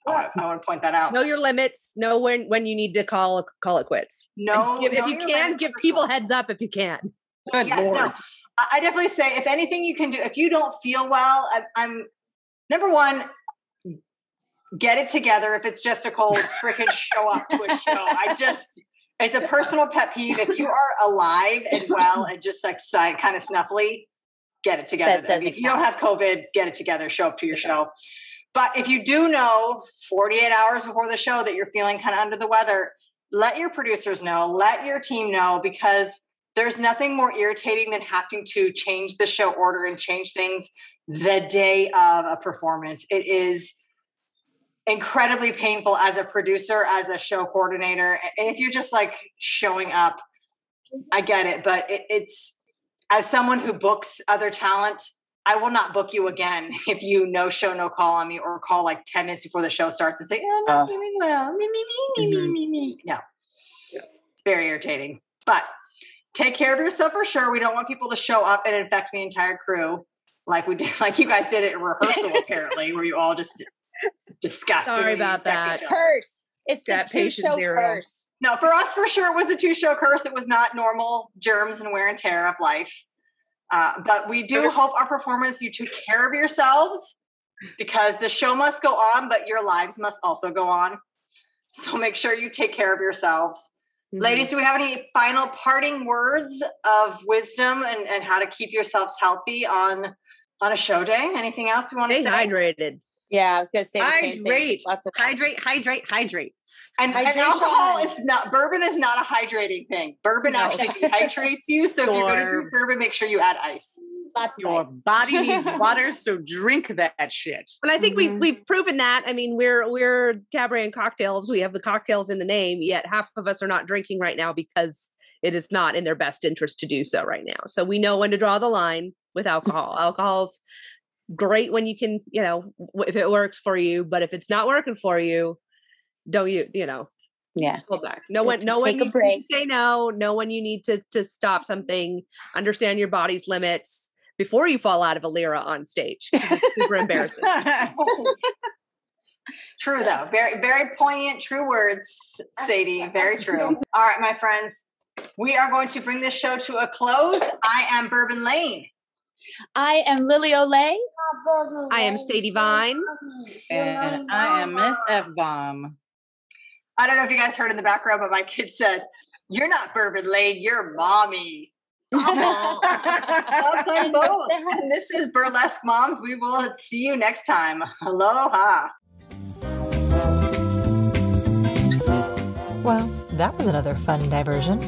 I, (laughs) I want to point that out. Know your limits. Know when when you need to call call it quits. No, give, if you can, give people heads up if you can. Good yes, Lord. No. I definitely say if anything you can do. If you don't feel well, I, I'm number one get it together if it's just a cold freaking show up to a show. I just it's a personal pet peeve. If you are alive and well and just like kind of snuffly, get it together. If you don't have COVID, get it together. Show up to your show. But if you do know 48 hours before the show that you're feeling kind of under the weather, let your producers know, let your team know, because there's nothing more irritating than having to change the show order and change things the day of a performance. It is incredibly painful as a producer, as a show coordinator. And if you're just like showing up, I get it, but it, it's as someone who books other talent, I will not book you again (laughs) if you no show, no call on me or call like 10 minutes before the show starts and say, oh, I'm not uh, feeling well. Me, me, me, me, mm-hmm. me, me. No. Yeah. It's very irritating. But take care of yourself for sure. We don't want people to show up and infect the entire crew like we did, (laughs) like you guys did it in rehearsal, (laughs) apparently, where you all just disgusting. Sorry about that. Curse. It's that the two show zero. curse. No, for us, for sure, it was a two show curse. It was not normal germs and wear and tear of life. Uh, but we do hope our performers you took care of yourselves because the show must go on, but your lives must also go on. So make sure you take care of yourselves. Mm-hmm. Ladies, do we have any final parting words of wisdom and, and how to keep yourselves healthy on on a show day? Anything else you want to say? hydrated. Yeah, I was gonna say hydrate. Hydrate, hydrate, hydrate. And, and, alcohol is not bourbon is not a hydrating thing. Bourbon no. actually dehydrates you. So sure. if you're going to drink bourbon, make sure you add ice. Lots Your body (laughs) needs water, so drink that shit. But I think mm-hmm. we've we've proven that. I mean, we're we're cabaret and cocktails. We have the cocktails in the name, yet half of us are not drinking right now because it is not in their best interest to do so right now. So we know when to draw the line with alcohol. Alcohol's great when you can, you know, if it works for you, but if it's not working for you, don't you, you know, yeah. Pull back. No one, no one, you break. say no. No one, you need to to stop something. Understand your body's limits before you fall out of a lyra on stage. It's super embarrassing. (laughs) true though, very very poignant, true words, Sadie. Very true. (laughs) All right, my friends, we are going to bring this show to a close. I am Bourbon Layne. I am Lily Olay. I am Sadie Vine. And I am Miss F Bomb. I don't know if you guys heard in the background, but my kid said, You're not Bourbon Layne, you're mommy. Loves on (laughs) both. And this is Burlesque Moms. We will see you next time. Aloha. Well, that was another fun diversion.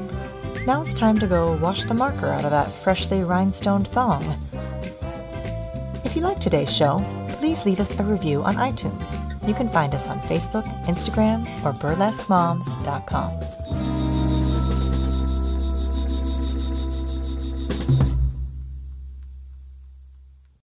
Now it's time to go wash the marker out of that freshly rhinestoned thong. If you liked today's show, please leave us a review on iTunes. You can find us on Facebook, Instagram, or burlesquemoms.com.